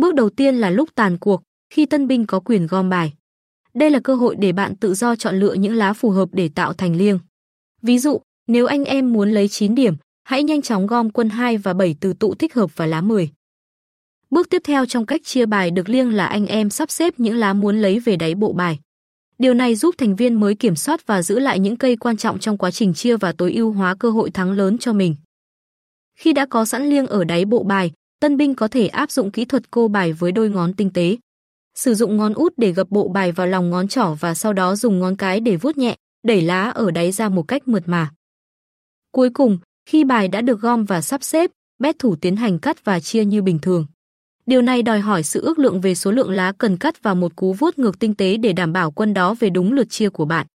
Bước đầu tiên là lúc tàn cuộc, khi tân binh có quyền gom bài. Đây là cơ hội để bạn tự do chọn lựa những lá phù hợp để tạo thành liêng. Ví dụ, nếu anh em muốn lấy 9 điểm, hãy nhanh chóng gom quân 2 và 7 từ tụ thích hợp và lá 10. Bước tiếp theo trong cách chia bài được liêng là anh em sắp xếp những lá muốn lấy về đáy bộ bài. Điều này giúp thành viên mới kiểm soát và giữ lại những cây quan trọng trong quá trình chia và tối ưu hóa cơ hội thắng lớn cho mình. Khi đã có sẵn liêng ở đáy bộ bài, tân binh có thể áp dụng kỹ thuật cô bài với đôi ngón tinh tế. Sử dụng ngón út để gập bộ bài vào lòng ngón trỏ và sau đó dùng ngón cái để vuốt nhẹ, đẩy lá ở đáy ra một cách mượt mà. Cuối cùng, khi bài đã được gom và sắp xếp, bét thủ tiến hành cắt và chia như bình thường. Điều này đòi hỏi sự ước lượng về số lượng lá cần cắt và một cú vuốt ngược tinh tế để đảm bảo quân đó về đúng lượt chia của bạn.